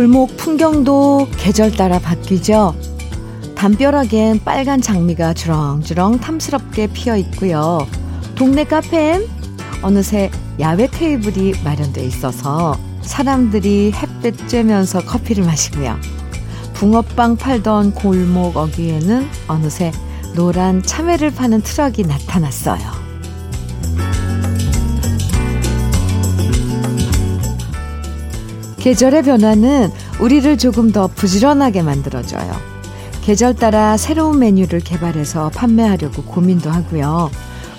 골목 풍경도 계절 따라 바뀌죠. 담벼락엔 빨간 장미가 주렁주렁 탐스럽게 피어 있고요. 동네 카페엔 어느새 야외 테이블이 마련돼 있어서 사람들이 햇볕 쬐면서 커피를 마시고요. 붕어빵 팔던 골목 어귀에는 어느새 노란 참외를 파는 트럭이 나타났어요. 계절의 변화는 우리를 조금 더 부지런하게 만들어줘요. 계절 따라 새로운 메뉴를 개발해서 판매하려고 고민도 하고요.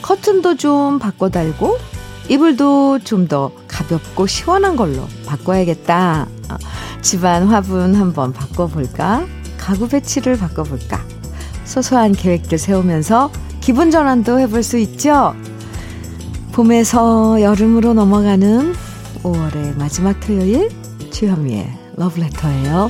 커튼도 좀 바꿔 달고 이불도 좀 더 가볍고 시원한 걸로 바꿔야겠다. 어, 집안 화분 한번 바꿔볼까? 가구 배치를 바꿔볼까? 소소한 계획들 세우면서 기분 전환도 해볼 수 있죠? 봄에서 여름으로 넘어가는 5월의 마지막 토요일 주현미의 러브레터예요.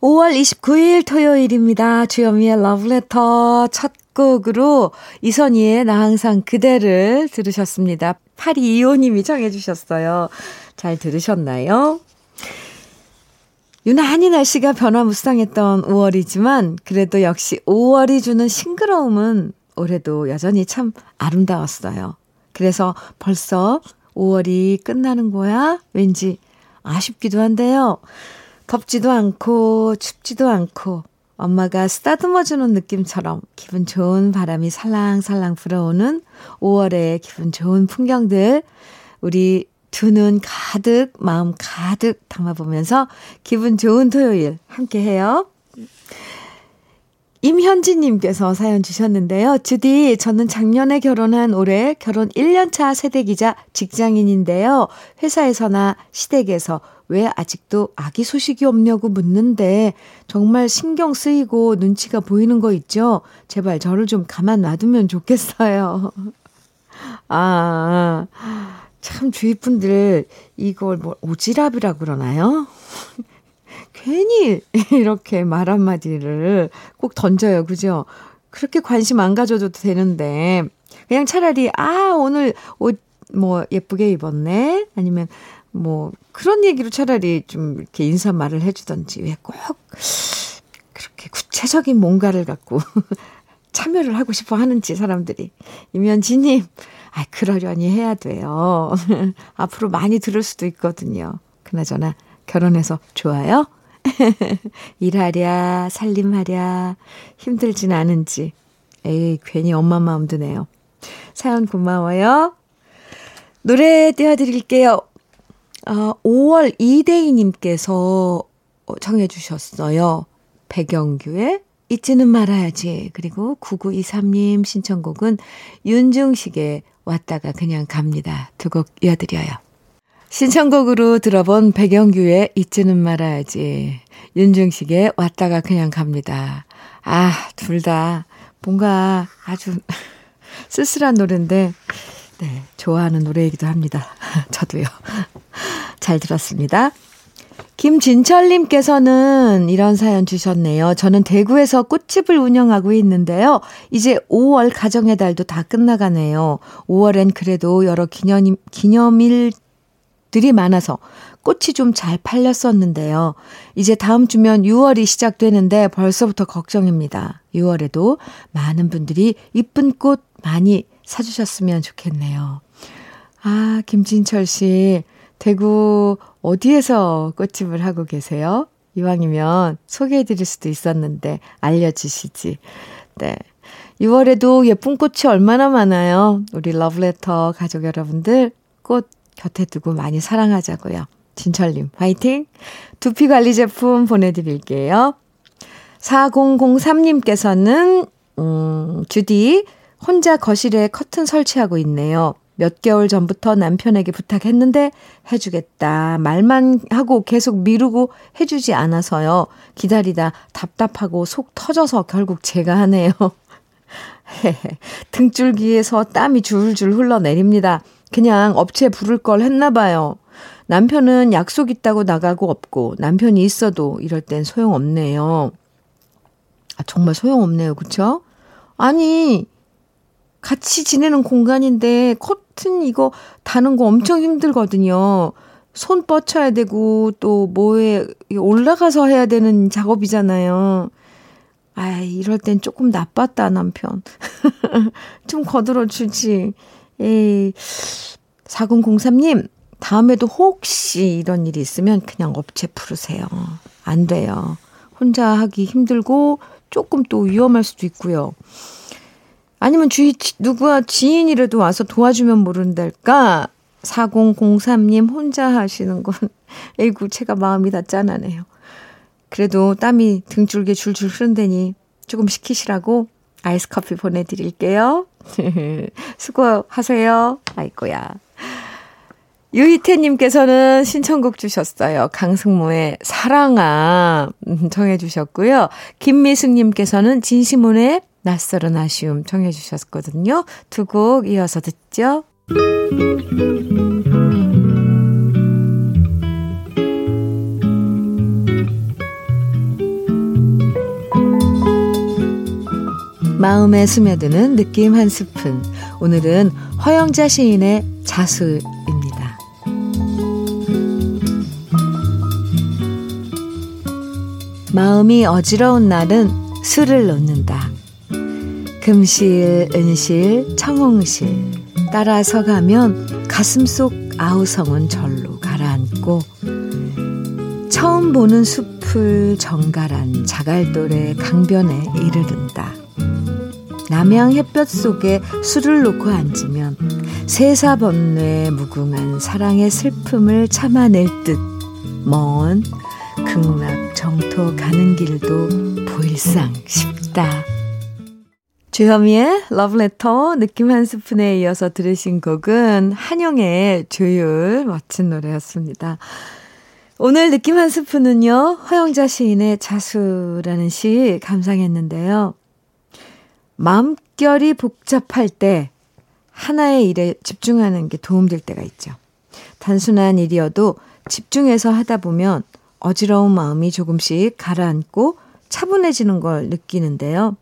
5월 29일 토요일입니다. 주현미의 러브레터 첫 곡으로 이선희의 나 항상 그대를 들으셨습니다. 8225님이 청해 주셨어요. 잘 들으셨나요? 유난히 날씨가 변화무쌍했던 5월이지만 그래도 역시 5월이 주는 싱그러움은 올해도 여전히 참 아름다웠어요. 그래서 벌써 5월이 끝나는 거야? 왠지 아쉽기도 한데요. 덥지도 않고 춥지도 않고 엄마가 쓰다듬어주는 느낌처럼 기분 좋은 바람이 살랑살랑 불어오는 5월의 기분 좋은 풍경들 우리 두 눈 가득 마음 가득 담아보면서 기분 좋은 토요일 함께해요. 임현지님께서 사연 주셨는데요. 주디, 저는 작년에 결혼한 올해 결혼 1년차 세대기자 직장인인데요. 회사에서나 시댁에서 왜 아직도 아기 소식이 없냐고 묻는데 정말 신경 쓰이고 눈치가 보이는 거 있죠? 제발 저를 좀 가만 놔두면 좋겠어요. 아, 참 주위 분들 이걸 뭐 오지랖이라 그러나요? 괜히 이렇게 말 한마디를 꼭 던져요. 그죠? 그렇게 관심 안 가져도 되는데, 그냥 차라리, 아, 오늘 옷 뭐 예쁘게 입었네? 아니면 뭐 그런 얘기로 차라리 좀 이렇게 인사말을 해주던지 왜 꼭 그렇게 구체적인 뭔가를 갖고 참여를 하고 싶어 하는지 사람들이. 이면지님, 아, 그러려니 해야 돼요. 앞으로 많이 들을 수도 있거든요. 그나저나 결혼해서 좋아요? 일하랴, 살림하랴, 힘들진 않은지. 에이, 괜히 엄마 마음 드네요. 사연 고마워요. 노래 띄워드릴게요. 어, 5월 이대희님께서 청해주셨어요. 백영규의 잊지는 말아야지. 그리고 9923님 신청곡은 윤중식의 왔다가 그냥 갑니다. 두 곡 이어드려요. 신청곡으로 들어본 백영규의 잊지는 말아야지. 윤중식의 왔다가 그냥 갑니다. 아, 둘 다 뭔가 아주 쓸쓸한 노래인데, 네, 좋아하는 노래이기도 합니다. 저도요. 잘 들었습니다. 김진철님께서는 이런 사연 주셨네요. 저는 대구에서 꽃집을 운영하고 있는데요. 이제 5월 가정의 달도 다 끝나가네요. 5월엔 그래도 여러 기념, 기념일 들이 많아서 꽃이 좀 잘 팔렸었는데요. 이제 다음 주면 6월이 시작되는데 벌써부터 걱정입니다. 6월에도 많은 분들이 이쁜 꽃 많이 사주셨으면 좋겠네요. 아, 김진철 씨, 대구 어디에서 꽃집을 하고 계세요? 이왕이면 소개해 드릴 수도 있었는데 알려주시지. 네. 6월에도 예쁜 꽃이 얼마나 많아요. 우리 러브레터 가족 여러분들 꽃 곁에 두고 많이 사랑하자고요. 진철님, 화이팅! 두피 관리 제품 보내드릴게요. 4003님께서는, 음, 주디, 혼자 거실에 커튼 설치하고 있네요. 몇 개월 전부터 남편에게 부탁했는데 해주겠다. 말만 하고 계속 미루고 해주지 않아서요. 기다리다 답답하고 속 터져서 결국 제가 하네요. 등줄기에서 땀이 줄줄 흘러내립니다. 그냥 업체 부를 걸 했나 봐요. 남편은 약속 있다고 나가고 없고 남편이 있어도 이럴 땐 소용없네요. 아, 정말 소용없네요. 그쵸? 아니, 같이 지내는 공간인데 커튼 이거 다는 거 엄청 힘들거든요. 손 뻗쳐야 되고 또 뭐에 올라가서 해야 되는 작업이잖아요. 아, 이럴 땐 조금 나빴다, 남편. 좀 거들어 주지. 에이, 4003님, 다음에도 혹시 이런 일이 있으면 그냥 업체 부르세요. 안 돼요. 혼자 하기 힘들고 조금 또 위험할 수도 있고요. 아니면 주위 누구와 지인이라도 와서 도와주면 모른달까? 4003님 혼자 하시는 건, 에이구, 제가 마음이 다 짠하네요. 그래도 땀이 등줄게 줄줄 흐른다니 조금 시키시라고 아이스 커피 보내드릴게요. 수고하세요. 아이고야. 유희태님께서는 신청곡 주셨어요. 강승모의 사랑아 청해 주셨고요. 김미숙님께서는 진시문의 낯설은 아쉬움 청해 주셨거든요. 두 곡 이어서 듣죠. 마음에 스며드는 느낌 한 스푼. 오늘은 허영자 시인의 자수입니다. 마음이 어지러운 날은 술을 놓는다. 금실, 은실, 청홍실 따라서 가면 가슴 속 아우성은 절로 가라앉고 처음 보는 숲을 정갈한 자갈돌의 강변에 이르른다. 남양 햇볕 속에 술을 놓고 앉으면 세사번뇌 무궁한 사랑의 슬픔을 참아낼 듯 먼 극락 정토 가는 길도 보일상 싶다. 주현미의 러브레터 느낌 한 스푼에 이어서 들으신 곡은 한영의 조율 멋진 노래였습니다. 오늘 느낌 한 스푼은요, 허영자 시인의 자수라는 시 감상했는데요. 마음결이 복잡할 때 하나의 일에 집중하는 게 도움될 때가 있죠. 단순한 일이어도 집중해서 하다 보면 어지러운 마음이 조금씩 가라앉고 차분해지는 걸 느끼는데요.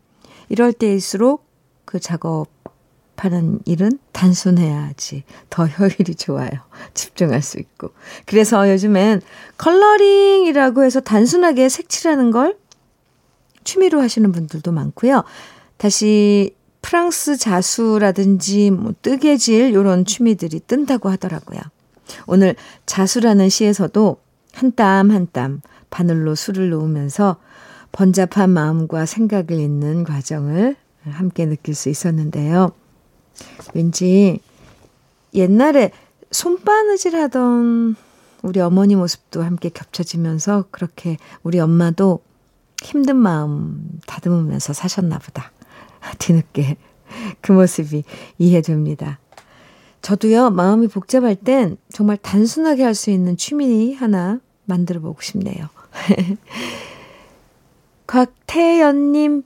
이럴 때일수록 그 작업하는 일은 단순해야지 더 효율이 좋아요. 집중할 수 있고. 그래서 요즘엔 coloring이라고 해서 단순하게 색칠하는 걸 취미로 하시는 분들도 많고요. 다시 프랑스 자수라든지 뭐 뜨개질 요런 취미들이 뜬다고 하더라고요. 오늘 자수라는 시에서도 한 땀 한 땀 바늘로 술을 놓으면서 번잡한 마음과 생각을 잇는 과정을 함께 느낄 수 있었는데요. 왠지 옛날에 손바느질 하던 우리 어머니 모습도 함께 겹쳐지면서 그렇게 우리 엄마도 힘든 마음 다듬으면서 사셨나 보다. 뒤늦게 그 모습이 이해됩니다. 저도요, 마음이 복잡할 땐 정말 단순하게 할 수 있는 취미 하나 만들어 보고 싶네요. 곽태연님,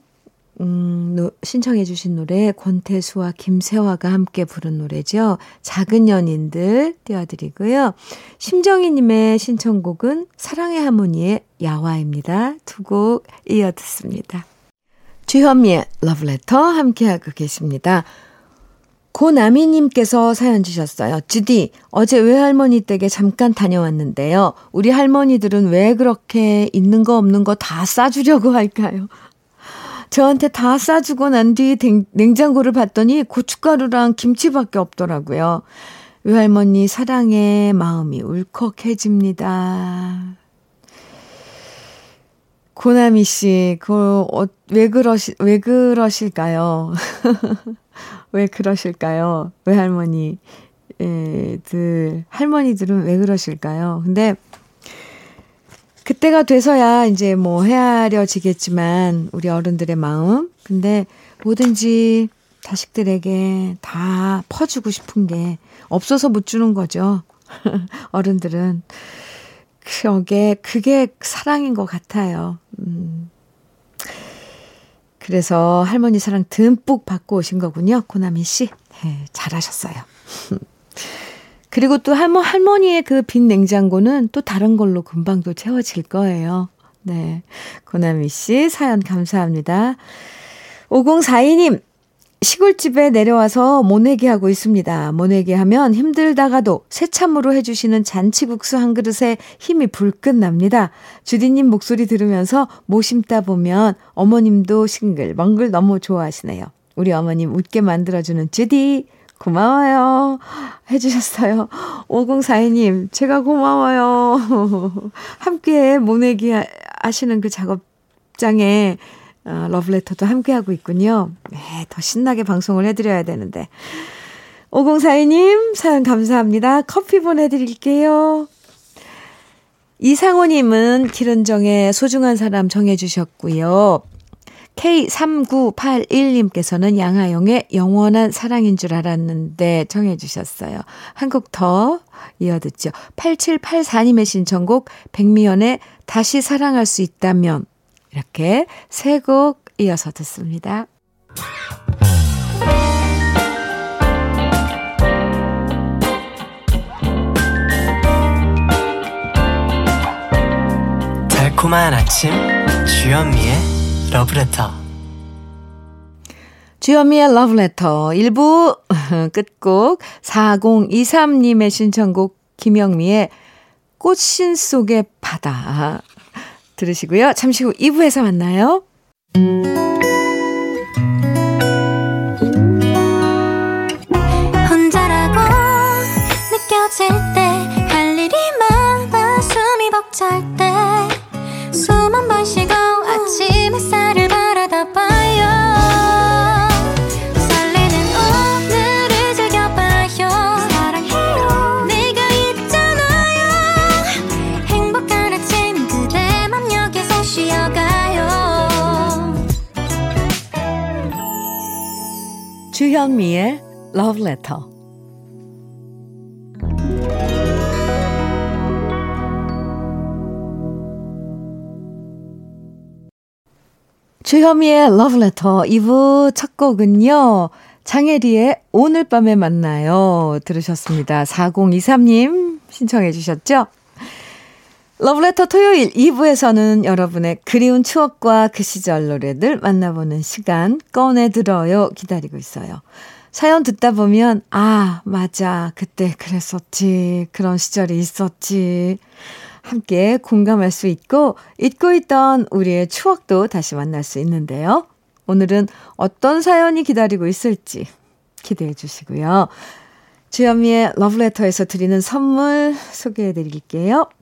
음, 노, 신청해주신 노래, 권태수와 김세화가 함께 부른 노래죠. 작은 연인들 띄워드리고요. 심정희님의 신청곡은 사랑의 하모니의 야화입니다. 두 곡 이어 듣습니다. 주현미의 러브레터 함께하고 계십니다. 고나미님께서 사연 주셨어요. 주디, 어제 외할머니 댁에 잠깐 다녀왔는데요. 우리 할머니들은 왜 그렇게 있는 거 없는 거 다 싸주려고 할까요? 저한테 다 싸주고 난 뒤 냉장고를 봤더니 고춧가루랑 김치밖에 없더라고요. 외할머니 사랑에 마음이 울컥해집니다. 고나미 씨, 그, 어, 왜 그러시, 왜 그러실까요? 왜 그러실까요? 외할머니, 들, 할머니들은 왜 그러실까요? 근데, 그때가 돼서야 이제 뭐 헤아려지겠지만, 우리 어른들의 마음. 근데 뭐든지 자식들에게 다 퍼주고 싶은 게 없어서 못 주는 거죠. 어른들은. 그게, 그게 사랑인 것 같아요. 음. 그래서 할머니 사랑 듬뿍 받고 오신 거군요. 고나미 씨. 네, 잘하셨어요. 그리고 또 할머, 할머니의 그 빈 냉장고는 또 다른 걸로 금방 또 채워질 거예요. 네. 고나미 씨 사연 감사합니다. 5042님, 시골집에 내려와서 모내기 하고 있습니다. 모내기 하면 힘들다가도 새참으로 해주시는 잔치국수 한 그릇에 힘이 불끈 납니다. 주디님 목소리 들으면서 모 심다 보면 어머님도 싱글벙글 너무 좋아하시네요. 우리 어머님 웃게 만들어주는 주디 고마워요. 해주셨어요. 5042님, 제가 고마워요. 함께 모내기 하시는 그 작업장에 어, 러브레터도 함께하고 있군요. 네, 더 신나게 방송을 해드려야 되는데. 5042님, 사연 감사합니다. 커피 보내드릴게요. 이상호님은 기른정의 소중한 사람 정해주셨고요. K3981님께서는 양하영의 영원한 사랑인 줄 알았는데 정해주셨어요. 한 곡 더 이어듣죠. 8784님의 신청곡 백미연의 다시 사랑할 수 있다면 이렇게 세 곡 이어서 듣습니다. 달콤한 아침 주현미의 러브레터 주현미의 러브레터 1부 끝곡 4023님의 신청곡 김영미의 꽃신 속의 바다 들으시고요. 잠시 후 2부에서 만나요. 혼자라고 느껴질 때 할 일이 많아 숨이 벅찰 때 주현미의 Love Letter. 주현미의 Love Letter 2부 첫 곡은요. 장혜리의 오늘 밤에 만나요. 들으셨습니다. 4023님 신청해 주셨죠? 러브레터 토요일 2부에서는 여러분의 그리운 추억과 그 시절 노래들 만나보는 시간 꺼내들어요 기다리고 있어요. 사연 듣다 보면 아 맞아 그때 그랬었지 그런 시절이 있었지 함께 공감할 수 있고 잊고 있던 우리의 추억도 다시 만날 수 있는데요. 오늘은 어떤 사연이 기다리고 있을지 기대해 주시고요. 주현미의 러브레터에서 드리는 선물 소개해 드릴게요.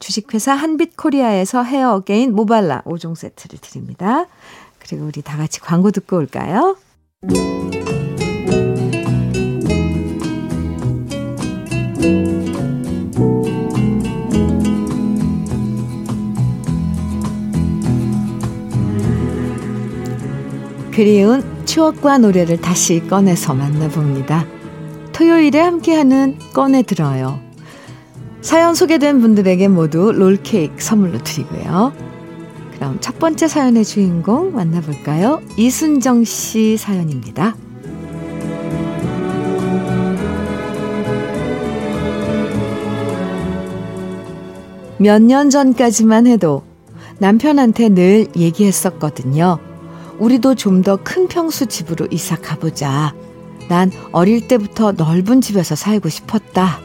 주식회사 한빛코리아에서 헤어 어게인 모발라 5종 세트를 드립니다. 그리고 우리 다 같이 광고 듣고 올까요? 그리운 추억과 노래를 다시 꺼내서 만나봅니다. 토요일에 함께하는 꺼내 들어요. 사연 소개된 분들에게 모두 롤케이크 선물로 드리고요. 그럼 첫 번째 사연의 주인공 만나볼까요? 이순정 씨 사연입니다. 몇 년 전까지만 해도 남편한테 늘 얘기했었거든요. 우리도 좀 더 큰 평수 집으로 이사 가보자. 난 어릴 때부터 넓은 집에서 살고 싶었다.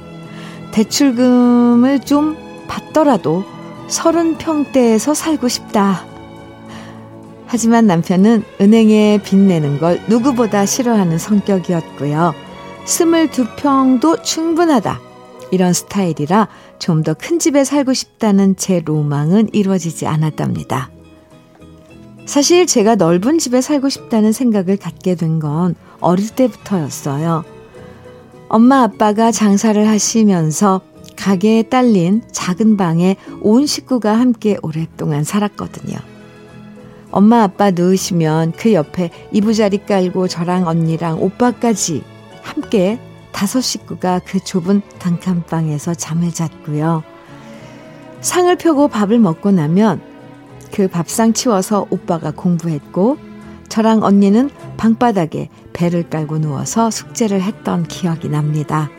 대출금을 좀 받더라도 서른 평대에서 살고 싶다. 하지만 남편은 은행에 빚 내는 걸 누구보다 싫어하는 성격이었고요. 스물두 평도 충분하다. 이런 스타일이라 좀 더 큰 집에 살고 싶다는 제 로망은 이루어지지 않았답니다. 사실 제가 넓은 집에 살고 싶다는 생각을 갖게 된 건 어릴 때부터였어요. 엄마 아빠가 장사를 하시면서 가게에 딸린 작은 방에 온 식구가 함께 오랫동안 살았거든요. 엄마 아빠 누우시면 그 옆에 이부자리 깔고 저랑 언니랑 오빠까지 함께 다섯 식구가 그 좁은 단칸방에서 잠을 잤고요. 상을 펴고 밥을 먹고 나면 그 밥상 치워서 오빠가 공부했고 저랑 언니는 방바닥에 배를 깔고 누워서 숙제를 했던 기억이 납니다.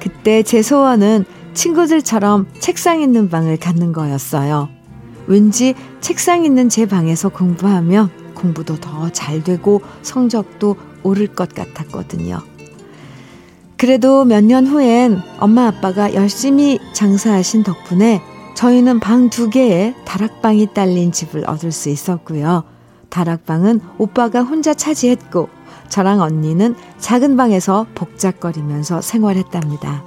그때 제 소원은 친구들처럼 책상 있는 방을 갖는 거였어요. 왠지 책상 있는 제 방에서 공부하면 공부도 더 잘 되고 성적도 오를 것 같았거든요. 그래도 몇 년 후엔 엄마 아빠가 열심히 장사하신 덕분에 저희는 방 두 개에 다락방이 딸린 집을 얻을 수 있었고요. 다락방은 오빠가 혼자 차지했고 저랑 언니는 작은 방에서 복작거리면서 생활했답니다.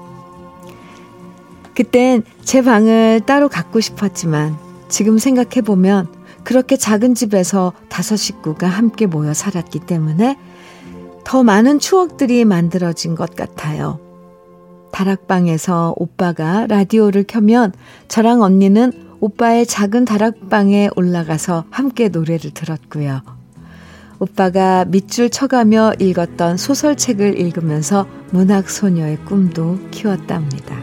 그땐 제 방을 따로 갖고 싶었지만 지금 생각해보면 그렇게 작은 집에서 다섯 식구가 함께 모여 살았기 때문에 더 많은 추억들이 만들어진 것 같아요. 다락방에서 오빠가 라디오를 켜면 저랑 언니는 오빠의 작은 다락방에 올라가서 함께 노래를 들었고요. 오빠가 밑줄 쳐가며 읽었던 소설책을 읽으면서 문학소녀의 꿈도 키웠답니다.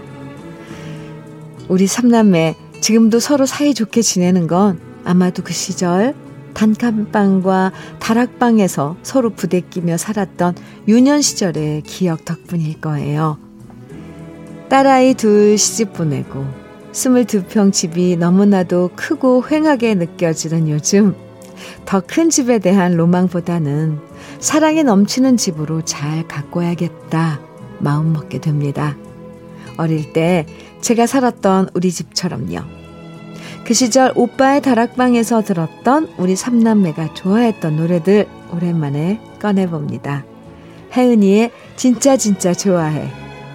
우리 삼남매 지금도 서로 사이좋게 지내는 건 아마도 그 시절 단칸방과 다락방에서 서로 부대끼며 살았던 유년 시절의 기억 덕분일 거예요. 딸아이 둘 시집 보내고 22평 집이 너무나도 크고 휑하게 느껴지는 요즘 더 큰 집에 대한 로망보다는 사랑이 넘치는 집으로 잘 가꿔야겠다 마음 먹게 됩니다. 어릴 때 제가 살았던 우리 집처럼요. 그 시절 오빠의 다락방에서 들었던 우리 삼남매가 좋아했던 노래들 오랜만에 꺼내봅니다. 혜은이의 진짜 진짜 좋아해.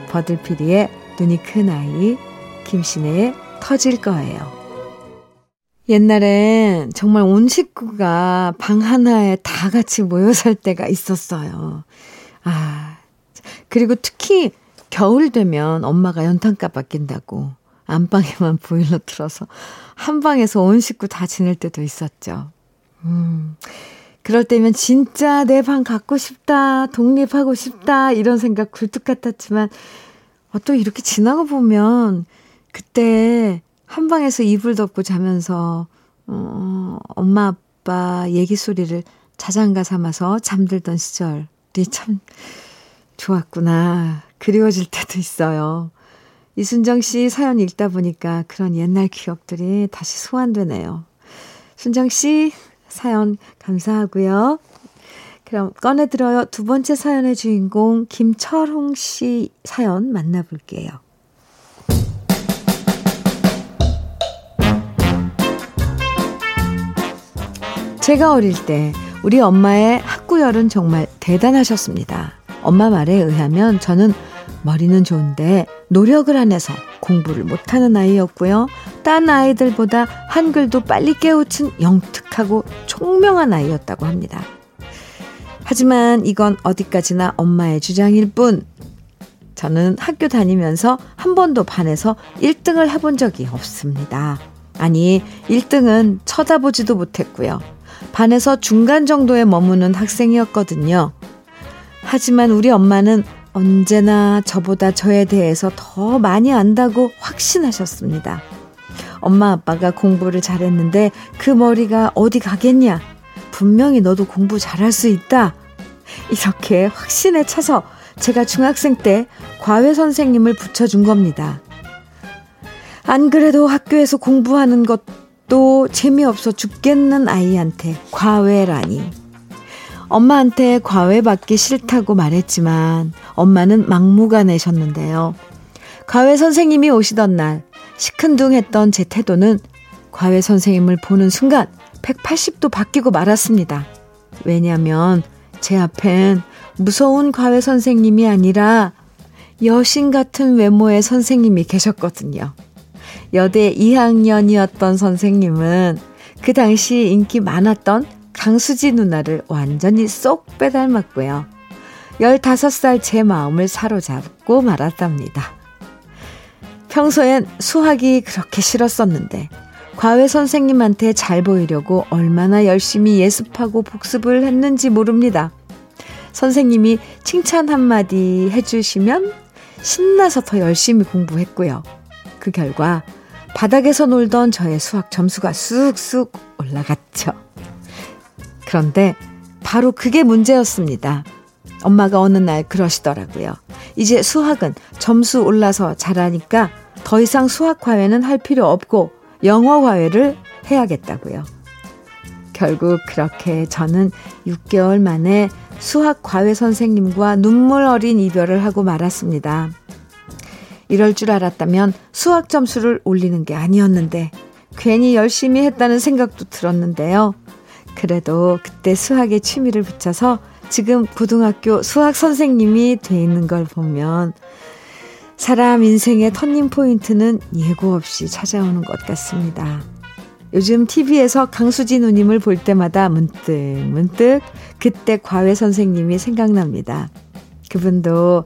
버들피리의 눈이 큰 아이. 김신혜의 터질 거예요. 옛날엔 정말 온 식구가 방 하나에 다 같이 모여 살 때가 있었어요. 아, 그리고 특히 겨울 되면 엄마가 연탄값 아낀다고 안방에만 보일러 틀어서 한 방에서 온 식구 다 지낼 때도 있었죠. 음. 그럴 때면 진짜 내 방 갖고 싶다, 독립하고 싶다, 이런 생각 굴뚝 같았지만, 어, 또 이렇게 지나가 보면, 그때 한 방에서 이불 덮고 자면서, 어, 엄마, 아빠 얘기 소리를 자장가 삼아서 잠들던 시절이 참 좋았구나. 그리워질 때도 있어요. 이순정 씨 사연 읽다 보니까 그런 옛날 기억들이 다시 소환되네요. 순정 씨 사연 감사하고요. 그럼 꺼내들어요. 두 번째 사연의 주인공 김철홍 씨 사연 만나볼게요. 제가 어릴 때 우리 엄마의 학구열은 정말 대단하셨습니다. 엄마 말에 의하면 저는 머리는 좋은데 노력을 안 해서 공부를 못하는 아이였고요. 딴 아이들보다 한글도 빨리 깨우친 영특하고 총명한 아이였다고 합니다. 하지만 이건 어디까지나 엄마의 주장일 뿐. 저는 학교 다니면서 한 번도 반에서 1등을 해본 적이 없습니다. 아니, 1등은 쳐다보지도 못했고요. 반에서 중간 정도에 머무는 학생이었거든요. 하지만 우리 엄마는 언제나 저보다 저에 대해서 더 많이 안다고 확신하셨습니다. 엄마 아빠가 공부를 잘했는데 그 머리가 어디 가겠냐? 분명히 너도 공부 잘할 수 있다. 이렇게 확신에 차서 제가 중학생 때 과외 선생님을 붙여준 겁니다. 안 그래도 학교에서 공부하는 것 도 재미없어 죽겠는 아이한테 과외라니. 엄마한테 과외받기 싫다고 말했지만 엄마는 막무가내셨는데요. 과외 선생님이 오시던 날 시큰둥했던 제 태도는 과외 선생님을 보는 순간 180도 바뀌고 말았습니다. 왜냐면 제 앞엔 무서운 과외 선생님이 아니라 여신 같은 외모의 선생님이 계셨거든요. 여대 2학년이었던 선생님은 그 당시 인기 많았던 강수지 누나를 완전히 쏙 빼닮았고요. 15살 제 마음을 사로잡고 말았답니다. 평소엔 수학이 그렇게 싫었었는데 과외 선생님한테 잘 보이려고 얼마나 열심히 예습하고 복습을 했는지 모릅니다. 선생님이 칭찬 한마디 해주시면 신나서 더 열심히 공부했고요. 그 결과 바닥에서 놀던 저의 수학 점수가 쑥쑥 올라갔죠. 그런데 바로 그게 문제였습니다. 엄마가 어느 날 그러시더라고요. 이제 수학은 점수 올라서 잘하니까 더 이상 수학 과외는 할 필요 없고 영어 과외를 해야겠다고요. 결국 그렇게 저는 6개월 만에 수학 과외 선생님과 눈물 어린 이별을 하고 말았습니다. 이럴 줄 알았다면 수학 점수를 올리는 게 아니었는데 괜히 열심히 했다는 생각도 들었는데요. 그래도 그때 수학에 취미를 붙여서 지금 고등학교 수학 선생님이 돼 있는 걸 보면 사람 인생의 터닝 포인트는 예고 없이 찾아오는 것 같습니다. 요즘 TV에서 강수지 누님을 볼 때마다 문득 문득 그때 과외 선생님이 생각납니다. 그분도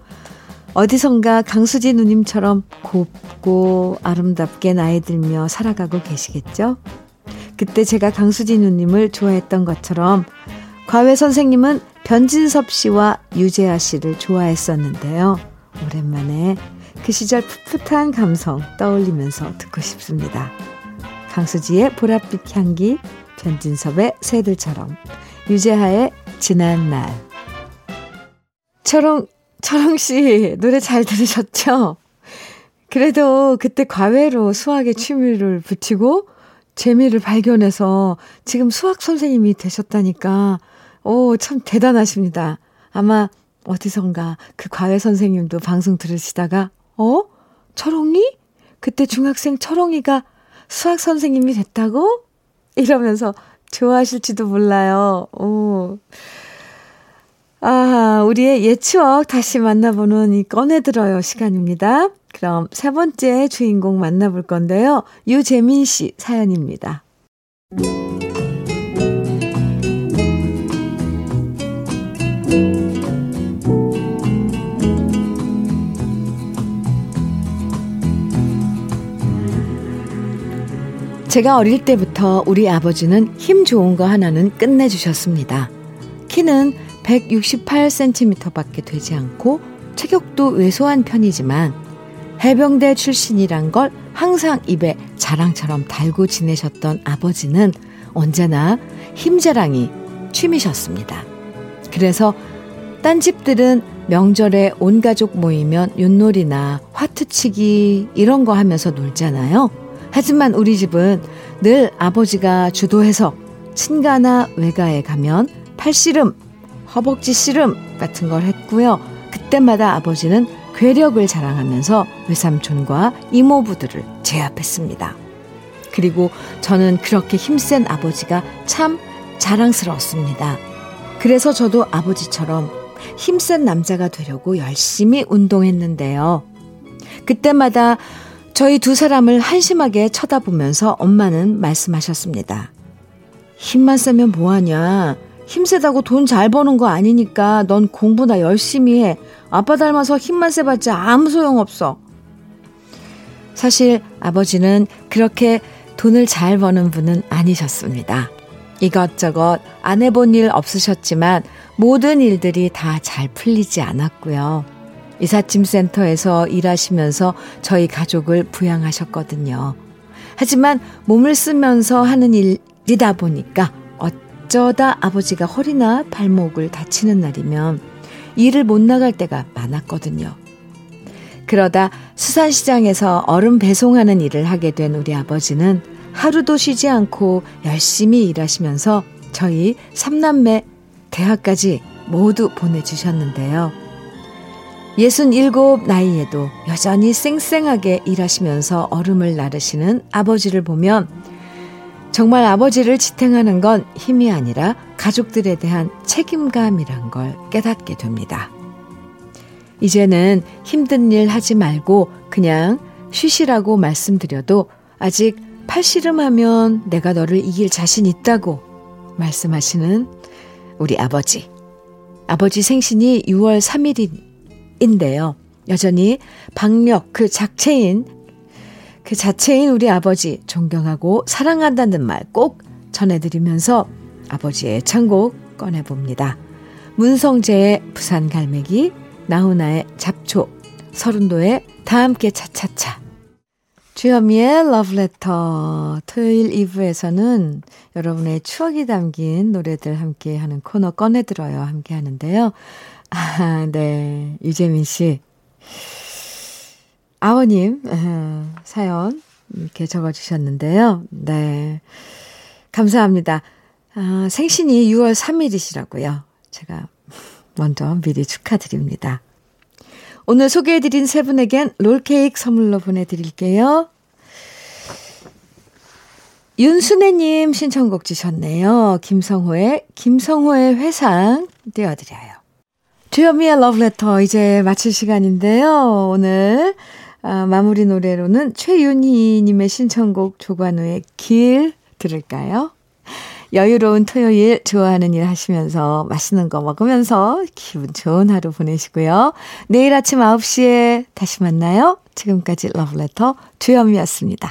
어디선가 강수지 누님처럼 곱고 아름답게 나이 들며 살아가고 계시겠죠? 그때 제가 강수지 누님을 좋아했던 것처럼 과외 선생님은 변진섭 씨와 유재하 씨를 좋아했었는데요. 오랜만에 그 시절 풋풋한 감성 떠올리면서 듣고 싶습니다. 강수지의 보랏빛 향기, 변진섭의 새들처럼, 유재하의 지난 날. 철옹 철웅 씨, 노래 잘 들으셨죠? 그래도 그때 과외로 수학에 취미를 붙이고 재미를 발견해서 지금 수학 선생님이 되셨다니까, 오, 참 대단하십니다. 아마 어디선가 그 과외 선생님도 방송 들으시다가, 어? 철옹이? 그때 중학생 철옹이가 수학 선생님이 됐다고? 이러면서 좋아하실지도 몰라요. 오. 아, 우리의 옛 추억 다시 만나보는 이 꺼내들어요 시간입니다. 그럼 세 번째 주인공 만나볼 건데요. 유재민 씨 사연입니다. 제가 어릴 때부터 우리 아버지는 힘 좋은 거 하나는 끝내주셨습니다. 키는 168cm밖에 되지 않고 체격도 왜소한 편이지만 해병대 출신이란 걸 항상 입에 자랑처럼 달고 지내셨던 아버지는 언제나 힘자랑이 취미셨습니다. 그래서 딴 집들은 명절에 온 가족 모이면 윷놀이나 화투치기 이런 거 하면서 놀잖아요. 하지만 우리 집은 늘 아버지가 주도해서 친가나 외가에 가면 팔씨름, 허벅지 씨름 같은 걸 했고요. 그때마다 아버지는 괴력을 자랑하면서 외삼촌과 이모부들을 제압했습니다. 그리고 저는 그렇게 힘센 아버지가 참 자랑스러웠습니다. 그래서 저도 아버지처럼 힘센 남자가 되려고 열심히 운동했는데요. 그때마다 저희 두 사람을 한심하게 쳐다보면서 엄마는 말씀하셨습니다. 힘만 세면 뭐하냐. 힘세다고 돈 잘 버는 거 아니니까 넌 공부나 열심히 해. 아빠 닮아서 힘만 세봤자 아무 소용 없어. 사실 아버지는 그렇게 돈을 잘 버는 분은 아니셨습니다. 이것저것 안 해본 일 없으셨지만 모든 일들이 다 잘 풀리지 않았고요. 이삿짐 센터에서 일하시면서 저희 가족을 부양하셨거든요. 하지만 몸을 쓰면서 하는 일이다 보니까 어쩌다 아버지가 허리나 발목을 다치는 날이면 일을 못 나갈 때가 많았거든요. 그러다 수산시장에서 얼음 배송하는 일을 하게 된 우리 아버지는 하루도 쉬지 않고 열심히 일하시면서 저희 삼남매 대학까지 모두 보내주셨는데요. 67 나이에도 여전히 쌩쌩하게 일하시면서 얼음을 나르시는 아버지를 보면 정말 아버지를 지탱하는 건 힘이 아니라 가족들에 대한 책임감이란 걸 깨닫게 됩니다. 이제는 힘든 일 하지 말고 그냥 쉬시라고 말씀드려도 아직 팔씨름하면 내가 너를 이길 자신 있다고 말씀하시는 우리 아버지. 아버지 생신이 6월 3일인데요. 여전히 박력 그 작체인 그 자체인 우리 아버지 존경하고 사랑한다는 말 꼭 전해드리면서 아버지의 창곡 꺼내봅니다. 문성재의 부산 갈매기, 나훈아의 잡초, 서른도의 다 함께 차차차. 주현미의 러브레터. 토요일 2부에서는 여러분의 추억이 담긴 노래들 함께 하는 코너 꺼내들어요. 함께 하는데요. 아, 네. 유재민 씨. 아버님, 사연 이렇게 적어주셨는데요. 네. 감사합니다. 아, 생신이 6월 3일이시라고요. 제가 먼저 미리 축하드립니다. 오늘 소개해드린 세 분에겐 롤케이크 선물로 보내드릴게요. 윤순애님 신청곡 주셨네요. 김성호의, 김성호의 회상 띄워드려요. 주현미의 러브레터 이제 마칠 시간인데요. 오늘 아, 마무리 노래로는 최윤희님의 신청곡 조관우의 길 들을까요? 여유로운 토요일 좋아하는 일 하시면서 맛있는 거 먹으면서 기분 좋은 하루 보내시고요. 내일 아침 9시에 다시 만나요. 지금까지 러브레터 주현미였습니다.